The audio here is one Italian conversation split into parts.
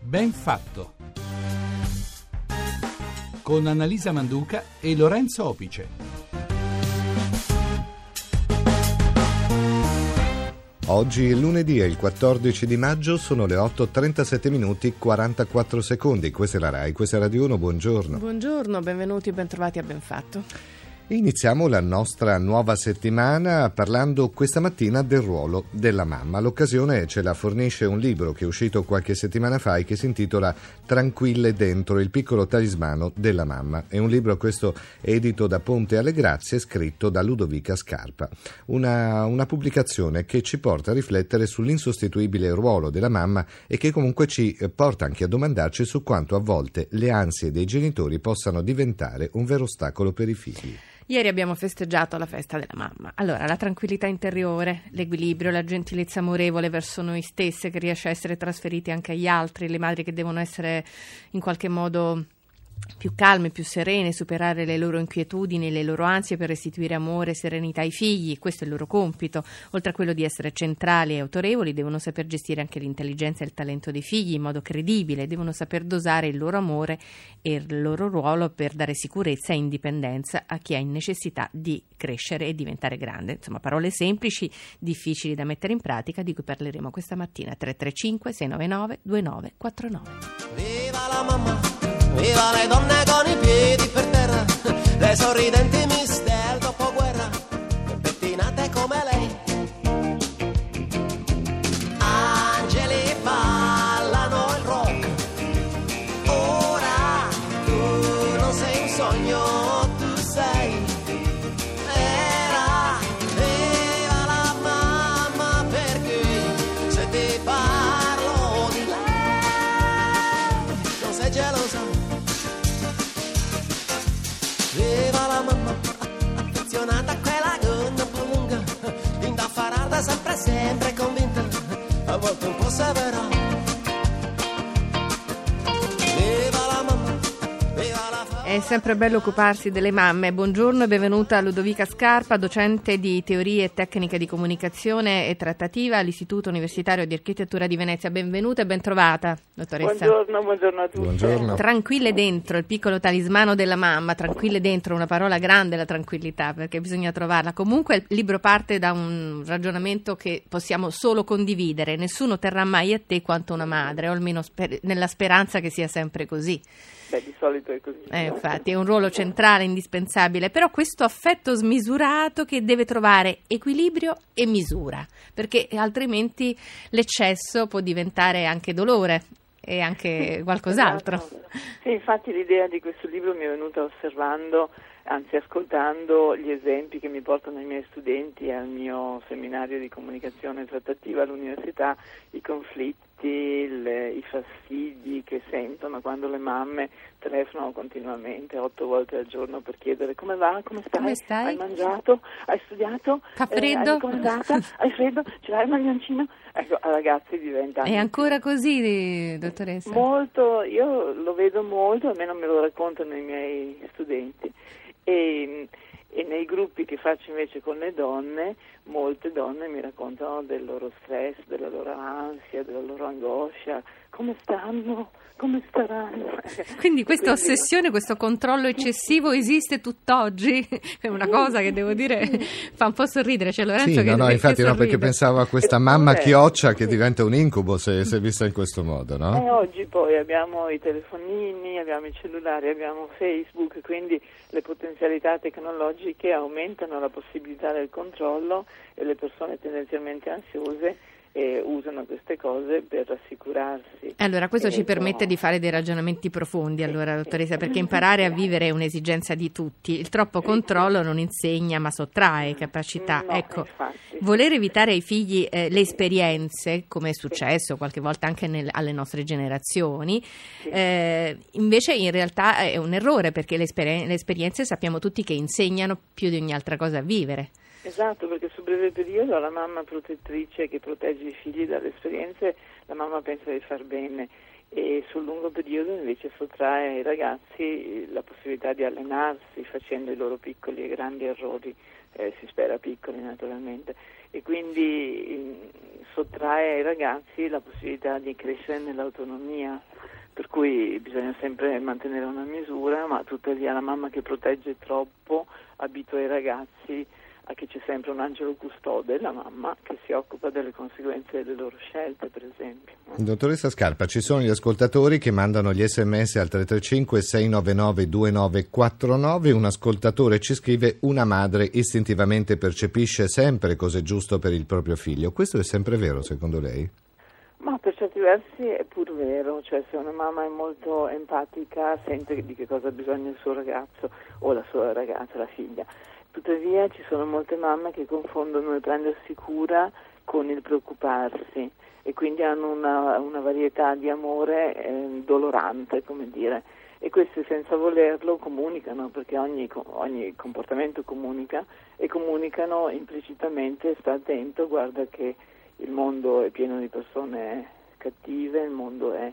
Ben fatto. Con Annalisa Manduca e Lorenzo Opice. Oggi è lunedì, è il 14 di maggio, sono le 8.37 minuti 44 secondi. Questa è la RAI, questa è Radio 1, buongiorno. Buongiorno, benvenuti e bentrovati a Benfatto. Iniziamo la nostra nuova settimana parlando questa mattina del ruolo della mamma. L'occasione ce la fornisce un libro che è uscito qualche settimana fa e che si intitola Tranquille dentro il piccolo talismano della mamma. È un libro questo edito da Ponte alle Grazie, scritto da Ludovica Scarpa. Una, una pubblicazione che ci porta a riflettere sull'insostituibile ruolo della mamma e che comunque ci porta anche a domandarci su quanto a volte le ansie dei genitori possano diventare un vero ostacolo per i figli. Ieri abbiamo festeggiato la festa della mamma. Allora, la tranquillità interiore, l'equilibrio, la gentilezza amorevole verso noi stesse che riesce a essere trasferiti anche agli altri, le madri che devono essere in qualche modo più calme, più serene, superare le loro inquietudini, le loro ansie per restituire amore e serenità ai figli, questo è il loro compito. Oltre a quello di essere centrali e autorevoli, devono saper gestire anche l'intelligenza e il talento dei figli in modo credibile, devono saper dosare il loro amore e il loro ruolo per dare sicurezza e indipendenza a chi ha in necessità di crescere e diventare grande. Insomma, parole semplici, difficili da mettere in pratica, di cui parleremo questa mattina. 335 699 2949. Viva la mamma! Viva le donne con i piedi per terra, le sorridenti miss È sempre bello occuparsi delle mamme. Buongiorno e benvenuta a Ludovica Scarpa, docente di teorie e tecniche di comunicazione e trattativa all'Istituto Universitario di Architettura di Venezia. Benvenuta e bentrovata, dottoressa. Buongiorno, buongiorno a tutti. Buongiorno. Tranquille dentro, il piccolo talismano della mamma, tranquille dentro, una parola grande la tranquillità perché bisogna trovarla. Comunque il libro parte da un ragionamento che possiamo solo condividere, nessuno terrà mai a te quanto una madre, o almeno sper- nella speranza che sia sempre così. Beh, di solito è così. Eh, infatti è un ruolo centrale, indispensabile, però questo affetto smisurato che deve trovare equilibrio e misura, perché altrimenti l'eccesso può diventare anche dolore e anche qualcos'altro. Esatto. Sì, infatti l'idea di questo libro mi è venuta osservando, anzi ascoltando gli esempi che mi portano i miei studenti al mio seminario di comunicazione trattativa all'università, i conflitti, le- i fastidi che sentono quando le mamme telefonano continuamente otto volte al giorno per chiedere come va, come stai, Come stai? hai mangiato, hai studiato, Fa Eh, freddo? hai comandata? hai freddo, ce l'hai il maglioncino? Ecco, a ragazzi diventa È ancora così, dottoressa? Molto, io lo vedo molto, almeno me lo raccontano i miei studenti. E, e nei gruppi che faccio invece con le donne, molte donne mi raccontano del loro stress, della loro ansia, della loro angoscia, come stanno, come staranno. Quindi questa Quindi- ossessione, questo controllo eccessivo esiste tutt'oggi? È una cosa che devo dire fa un po' sorridere. C'è Lorenzo Sì, che no, no, che infatti no, sorride. perché pensavo a questa mamma chioccia che diventa un incubo se, se vista in questo modo, E no? oggi poi abbiamo i telefonini, abbiamo i cellulari, abbiamo Facebook, quindi le potenzialità tecnologiche aumentano la possibilità del controllo e le persone tendenzialmente ansiose eh, usano queste cose per rassicurarsi. Allora, questo ci Ecco. permette di fare dei ragionamenti profondi, allora, dottoressa, perché imparare a vivere è un'esigenza di tutti. Il troppo controllo non insegna, ma sottrae capacità. No, ecco, infatti. voler evitare ai figli eh, le esperienze, come è successo qualche volta anche nel- alle nostre generazioni, eh, invece in realtà è un errore, perché le, esperi- le esperienze sappiamo tutti che insegnano più di ogni altra cosa a vivere. Esatto, perché sul breve periodo la mamma protettrice che protegge i figli dalle esperienze, la mamma pensa di far bene. E sul lungo periodo invece sottrae ai ragazzi la possibilità di allenarsi facendo i loro piccoli e grandi errori eh, si spera piccoli naturalmente, e quindi mh, sottrae ai ragazzi la possibilità di crescere nell'autonomia, per cui bisogna sempre mantenere una misura, ma tuttavia la mamma che protegge troppo abitua i ragazzi a che c'è sempre un angelo custode, la mamma, che si occupa delle conseguenze delle loro scelte, per esempio. Dottoressa Scarpa, ci sono gli ascoltatori che mandano gli sms al 335 699 2949. Un ascoltatore ci scrive: Una madre istintivamente percepisce sempre cos'è giusto per il proprio figlio. Questo è sempre vero, secondo lei? Ma per certi versi è pur vero, cioè se una mamma è molto empatica sente di che cosa ha bisogno il suo ragazzo o la sua ragazza, la figlia. Tuttavia ci sono molte mamme che confondono il prendersi cura con il preoccuparsi e quindi hanno una, una varietà di amore eh, dolorante, come dire. E questi senza volerlo comunicano, perché ogni, ogni comportamento comunica e comunicano implicitamente, sta attento, guarda che il mondo è pieno di persone cattive, il mondo è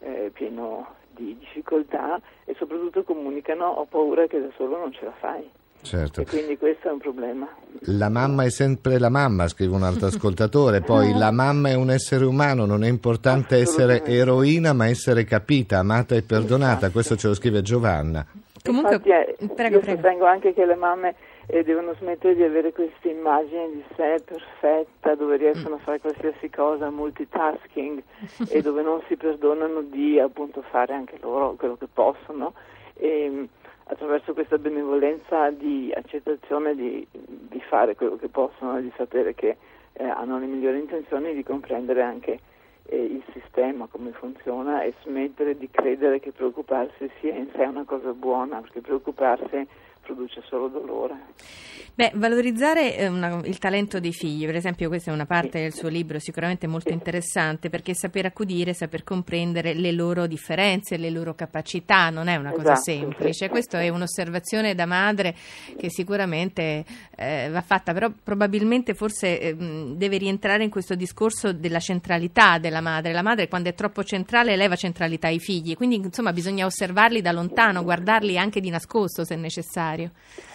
eh, pieno di difficoltà e soprattutto comunicano ho paura che da solo non ce la fai. Certo. E quindi questo è un problema. La mamma è sempre la mamma, scrive un altro ascoltatore. Poi la mamma è un essere umano, non è importante essere eroina, ma essere capita, amata e perdonata. Questo ce lo scrive Giovanna. Comunque, Infatti, prego, io prego. sostengo anche che le mamme eh, devono smettere di avere questa immagine di sé perfetta, dove riescono a fare qualsiasi cosa, multitasking, e dove non si perdonano di appunto fare anche loro quello che possono. E, mh, attraverso questa benevolenza di accettazione di, di fare quello che possono, di sapere che eh, hanno le migliori intenzioni, di comprendere anche eh, il sistema, come funziona e smettere di credere che preoccuparsi sia in sé una cosa buona, perché preoccuparsi produce solo dolore. Beh, valorizzare eh, una- il talento dei figli, per esempio, questa è una parte del suo libro sicuramente molto interessante perché saper accudire, saper comprendere le loro differenze, le loro capacità non è una cosa Esatto, semplice. sì. Questa è un'osservazione da madre che sicuramente eh, va fatta, però probabilmente forse eh, deve rientrare in questo discorso della centralità della madre. La madre quando è troppo centrale eleva centralità ai figli, quindi insomma bisogna osservarli da lontano, guardarli anche di nascosto se necessario.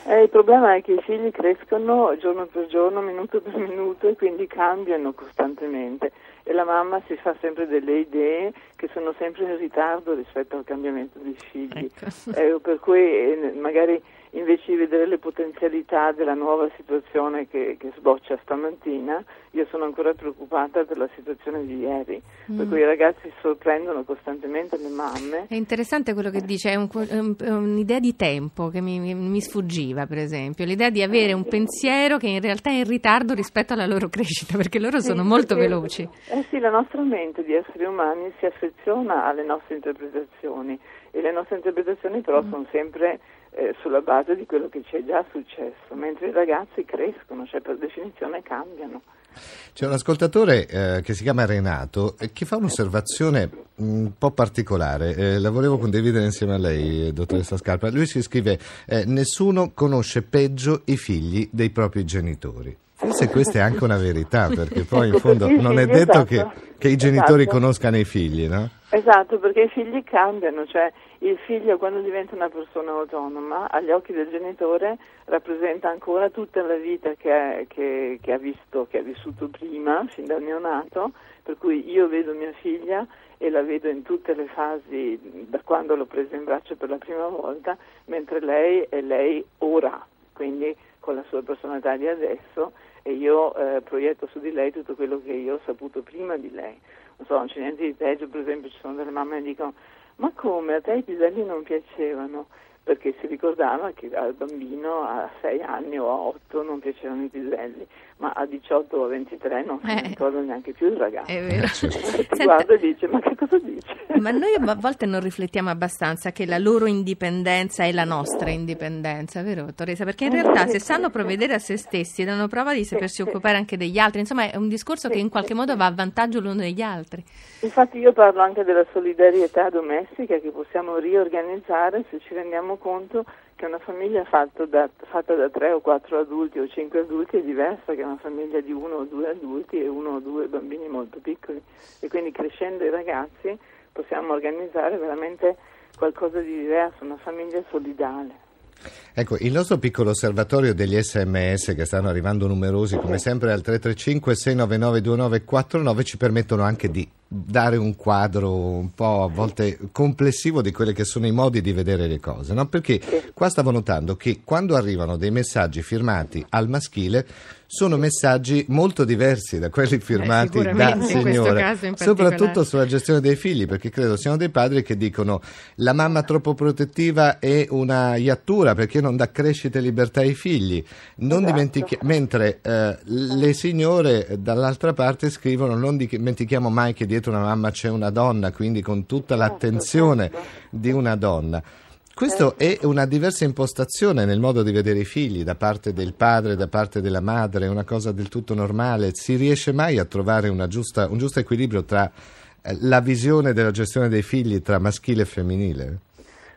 Eh, il problema è che i figli crescono giorno per giorno, minuto per minuto e quindi cambiano costantemente e la mamma si fa sempre delle idee che sono sempre in ritardo rispetto al cambiamento dei figli. Ecco. Eh, per cui eh, magari invece di vedere le potenzialità della nuova situazione che, che sboccia stamattina, io sono ancora preoccupata per la situazione di ieri, per Mm. cui i ragazzi sorprendono costantemente le mamme È interessante quello che dice, è, un- è un- è un'idea di tempo che mi, mi- sfuggiva, per esempio, l'idea di avere un pensiero che in realtà è in ritardo rispetto alla loro crescita, perché loro sono Sì, molto perché- veloci. Eh sì, la nostra mente di esseri umani si affeziona alle nostre interpretazioni e le nostre interpretazioni però Mm. sono sempre eh, sulla base di quello che ci è già successo, mentre i ragazzi crescono, cioè per definizione cambiano. C'è un ascoltatore eh, che si chiama Renato e che fa un'osservazione un po' particolare. Eh, la volevo condividere insieme a lei, eh, dottoressa Scarpa. Lui si scrive: eh, Nessuno conosce peggio i figli dei propri genitori. Forse questa è anche una verità, perché poi in fondo non è detto esatto. che, che i genitori Esatto. conoscano i figli, no? Esatto, perché i figli cambiano, cioè il figlio quando diventa una persona autonoma agli occhi del genitore rappresenta ancora tutta la vita che, ha- che- che ha visto, che ha vissuto prima, fin dal neonato, per cui io vedo mia figlia e la vedo in tutte le fasi da quando l'ho presa in braccio per la prima volta, mentre lei è lei ora, quindi con la sua personalità di adesso e io eh, proietto su di lei tutto quello che io ho saputo prima di lei. Non so, non c'è niente di peggio, per esempio ci sono delle mamme che dicono ma come a te i piselli non piacevano? Perché si ricordava che al bambino a 6 anni o a 8 non piacevano i piselli, ma a 18 o a 23 non ne Eh. ricorda neanche più il ragazzo. È vero. Ti Senta- guarda e dice ma che cosa dice? Ma noi a volte non riflettiamo abbastanza che la loro indipendenza è la nostra indipendenza, vero Teresa? Perché in realtà se sanno provvedere a se stessi danno prova di sapersi occupare anche degli altri, insomma è un discorso che in qualche modo va a vantaggio l'uno degli altri. Infatti io parlo anche della solidarietà domestica che possiamo riorganizzare se ci rendiamo conto che una famiglia da- fatta da tre o quattro adulti o cinque adulti è diversa che una famiglia di uno o due adulti e uno o due bambini molto piccoli e quindi crescendo i ragazzi possiamo organizzare veramente qualcosa di diverso, una famiglia solidale. Ecco, il nostro piccolo osservatorio degli sms che stanno arrivando numerosi, come sempre al 335 699 2949 ci permettono anche di dare un quadro un po' a volte complessivo di quelli che sono i modi di vedere le cose, no? Perché qua stavo notando che quando arrivano dei messaggi firmati al maschile sono messaggi molto diversi da quelli firmati Eh, da signore, soprattutto sulla gestione dei figli, perché credo siano dei padri che dicono la mamma troppo protettiva è una iattura perché non dà crescita e libertà ai figli, non Esatto. mentre eh, le signore eh, dall'altra parte scrivono non dimentichiamo mai che dietro una mamma c'è una donna, quindi con tutta Certo, l'attenzione di una donna. Questo è una diversa impostazione nel modo di vedere i figli da parte del padre, da parte della madre, è una cosa del tutto normale. Si riesce mai a trovare una giusta- un giusto equilibrio tra eh, la visione della gestione dei figli tra maschile e femminile?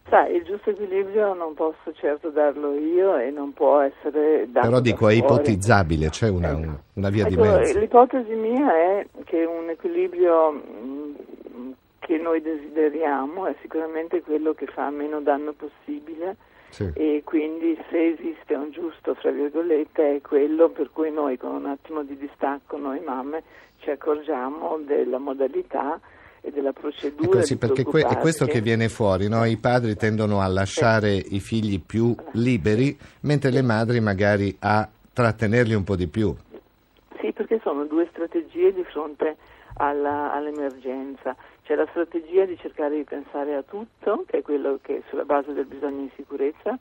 Sai, il giusto equilibrio non posso certo darlo io e non può essere dato Però da dico è fuori. ipotizzabile, c'è una, un- una via di Ecco, mezzo. L'ipotesi mia è che un equilibrio mh, che noi desideriamo è sicuramente quello che fa meno danno possibile Sì. e quindi se esiste un giusto, fra virgolette, è quello per cui noi con un attimo di distacco, noi mamme, ci accorgiamo della modalità e della procedura. Ecco, sì, perché que- è questo che viene fuori, no? i padri tendono a lasciare i figli più liberi, mentre le madri magari a trattenerli un po' di più. Sì, perché sono due strategie di fronte alla- all'emergenza. C'è la strategia di cercare di pensare a tutto, che è quello che è sulla base del bisogno di sicurezza,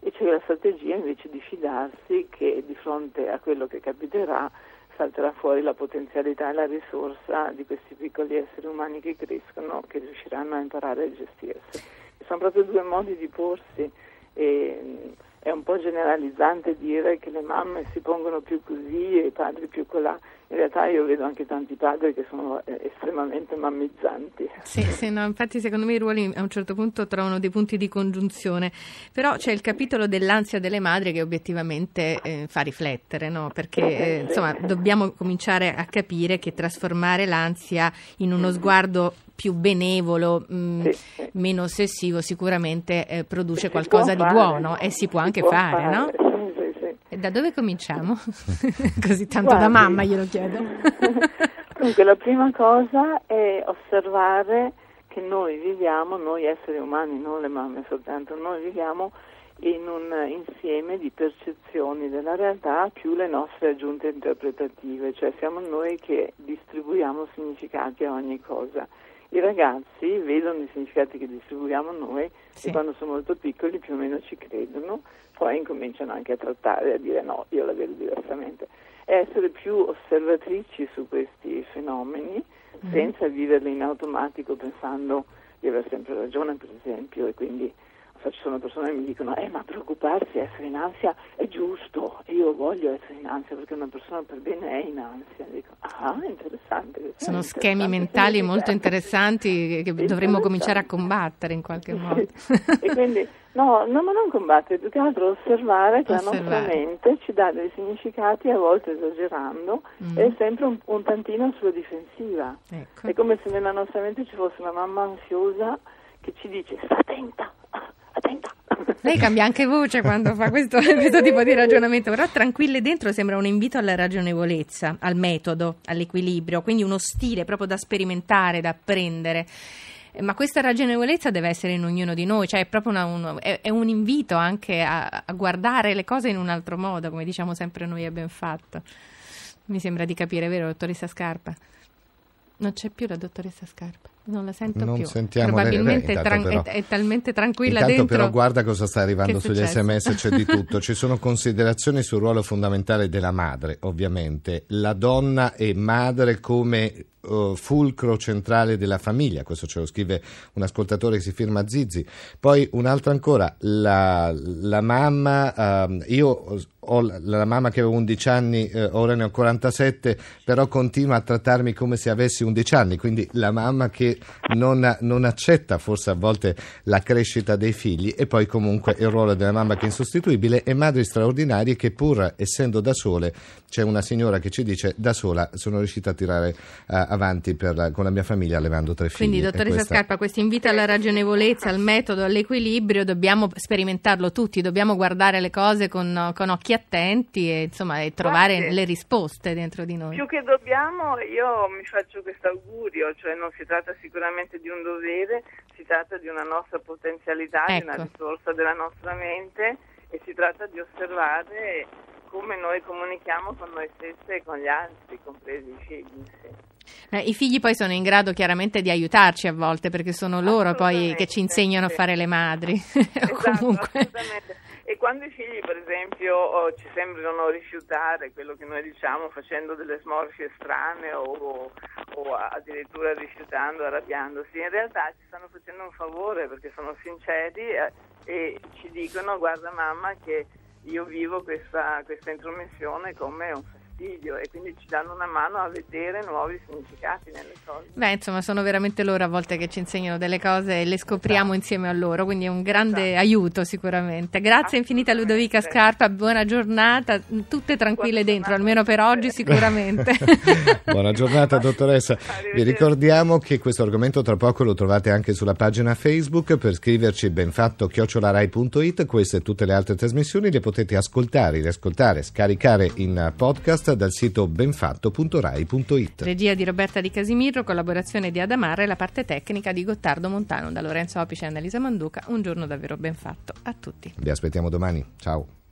e c'è la strategia invece di fidarsi che di fronte a quello che capiterà salterà fuori la potenzialità e la risorsa di questi piccoli esseri umani che crescono, che riusciranno a imparare a gestirsi. Sono proprio due modi di porsi e è un po' generalizzante dire che le mamme si pongono più così e i padri più colà. In realtà io vedo anche tanti padri che sono eh, estremamente mammizzanti. Sì, sì, no, infatti secondo me i ruoli a un certo punto trovano dei punti di congiunzione, però c'è il capitolo dell'ansia delle madri che obiettivamente eh, fa riflettere, no? perché eh, insomma dobbiamo cominciare a capire che trasformare l'ansia in uno sguardo più benevolo, mh, Sì, sì. meno ossessivo, sicuramente eh, produce qualcosa di fare, buono e si può si anche può fare, no? Sì, sì. E da dove cominciamo? Così tanto da Guardi. mamma glielo chiedo. Dunque, la prima cosa è osservare che noi viviamo, noi esseri umani, non le mamme soltanto, noi viviamo in un insieme di percezioni della realtà più le nostre aggiunte interpretative, cioè siamo noi che distribuiamo significati a ogni cosa. I ragazzi vedono i significati che distribuiamo noi Sì. e quando sono molto piccoli più o meno ci credono, poi incominciano anche a trattare, a dire no, io la vedo diversamente. È essere più osservatrici su questi fenomeni senza viverli in automatico pensando di aver sempre ragione, per esempio, e quindi ci sono persone che mi dicono eh ma preoccuparsi, essere in ansia è giusto, io voglio essere in ansia perché una persona per bene è in ansia. Dico, ah, interessante. Sono schemi mentali molto significato." interessanti che dovremmo cominciare a combattere in qualche modo. e quindi no, no, ma non combattere, più che altro osservare che la nostra Osservare. mente ci dà dei significati, a volte esagerando, Mm. e è sempre un, un tantino sulla difensiva. Ecco. È come se nella nostra mente ci fosse una mamma ansiosa che ci dice sta attenta, attenta. Lei cambia anche voce quando fa questo, questo tipo di ragionamento, però tranquille dentro sembra un invito alla ragionevolezza, al metodo, all'equilibrio, quindi uno stile proprio da sperimentare, da apprendere. Ma questa ragionevolezza deve essere in ognuno di noi, cioè è proprio una- uno- è, è un invito anche a, a guardare le cose in un altro modo, come diciamo sempre noi abbiamo fatto. Mi sembra di capire, vero, dottoressa Scarpa? Non c'è più la dottoressa Scarpa, non la sento Non più. sentiamo lei. Probabilmente Beh, è, intanto tran- però- è- è talmente tranquilla Intanto dentro. però guarda cosa sta arrivando sugli sms, c'è di tutto. Ci sono considerazioni sul ruolo fondamentale della madre, ovviamente. La donna è madre come eh, fulcro centrale della famiglia, questo ce lo scrive un ascoltatore che si firma Zizi. Poi un'altra ancora, la, la mamma, ehm, io ho la, la mamma che avevo 11 anni, eh, ora ne ho 47, però continua a trattarmi come se avessi 11 anni, quindi la mamma che non, non accetta forse a volte la crescita dei figli e poi comunque il ruolo della mamma che è insostituibile e madri straordinarie che pur essendo da sole c'è una signora che ci dice da sola sono riuscita a tirare uh, avanti per, con la mia famiglia allevando tre figli. Quindi dottoressa questa... Scarpa questo invito alla ragionevolezza, al metodo, all'equilibrio dobbiamo sperimentarlo tutti, dobbiamo guardare le cose con, con occhi attenti e, insomma, e trovare Guardi, le risposte dentro di noi. Più che dobbiamo io mi faccio questo augurio, cioè non si tratta sicuramente di un dovere, si tratta di una nostra potenzialità, ecco. di una ecco. risorsa della nostra mente e si tratta di osservare come noi comunichiamo con noi stessi e con gli altri, compresi i figli. Eh, I figli poi sono in grado chiaramente di aiutarci a volte perché sono loro poi che ci insegnano a fare le madri. Esatto, Comunque. E quando i figli, per esempio, ci sembrano rifiutare quello che noi diciamo facendo delle smorfie strane o, o addirittura rifiutando, arrabbiandosi, in realtà ci stanno facendo un favore perché sono sinceri e, eh, e ci dicono guarda mamma che io vivo questa, questa intromissione come un fastidio e quindi ci danno una mano a vedere nuovi significati nelle cose. Beh, insomma, sono veramente loro a volte che ci insegnano delle cose e le scopriamo esatto. insieme a loro, quindi è un grande esatto. aiuto sicuramente. Grazie infinita Ludovica Scarpa, buona giornata, tutte tranquille buona dentro, almeno per oggi sicuramente. buona giornata dottoressa. Vi ricordiamo che questo argomento tra poco lo trovate anche sulla pagina Facebook per scriverci benfatto chiocciolarai.it, queste e tutte le altre trasmissioni le potete ascoltare, riascoltare, scaricare in podcast podcast dal sito benfatto.rai.it. Regia di Roberta Di Casimiro, collaborazione di Adamara e la parte tecnica di Gottardo Montano da Lorenzo Opice e Annalisa Manduca. Un giorno davvero ben fatto a tutti. Vi aspettiamo domani. Ciao.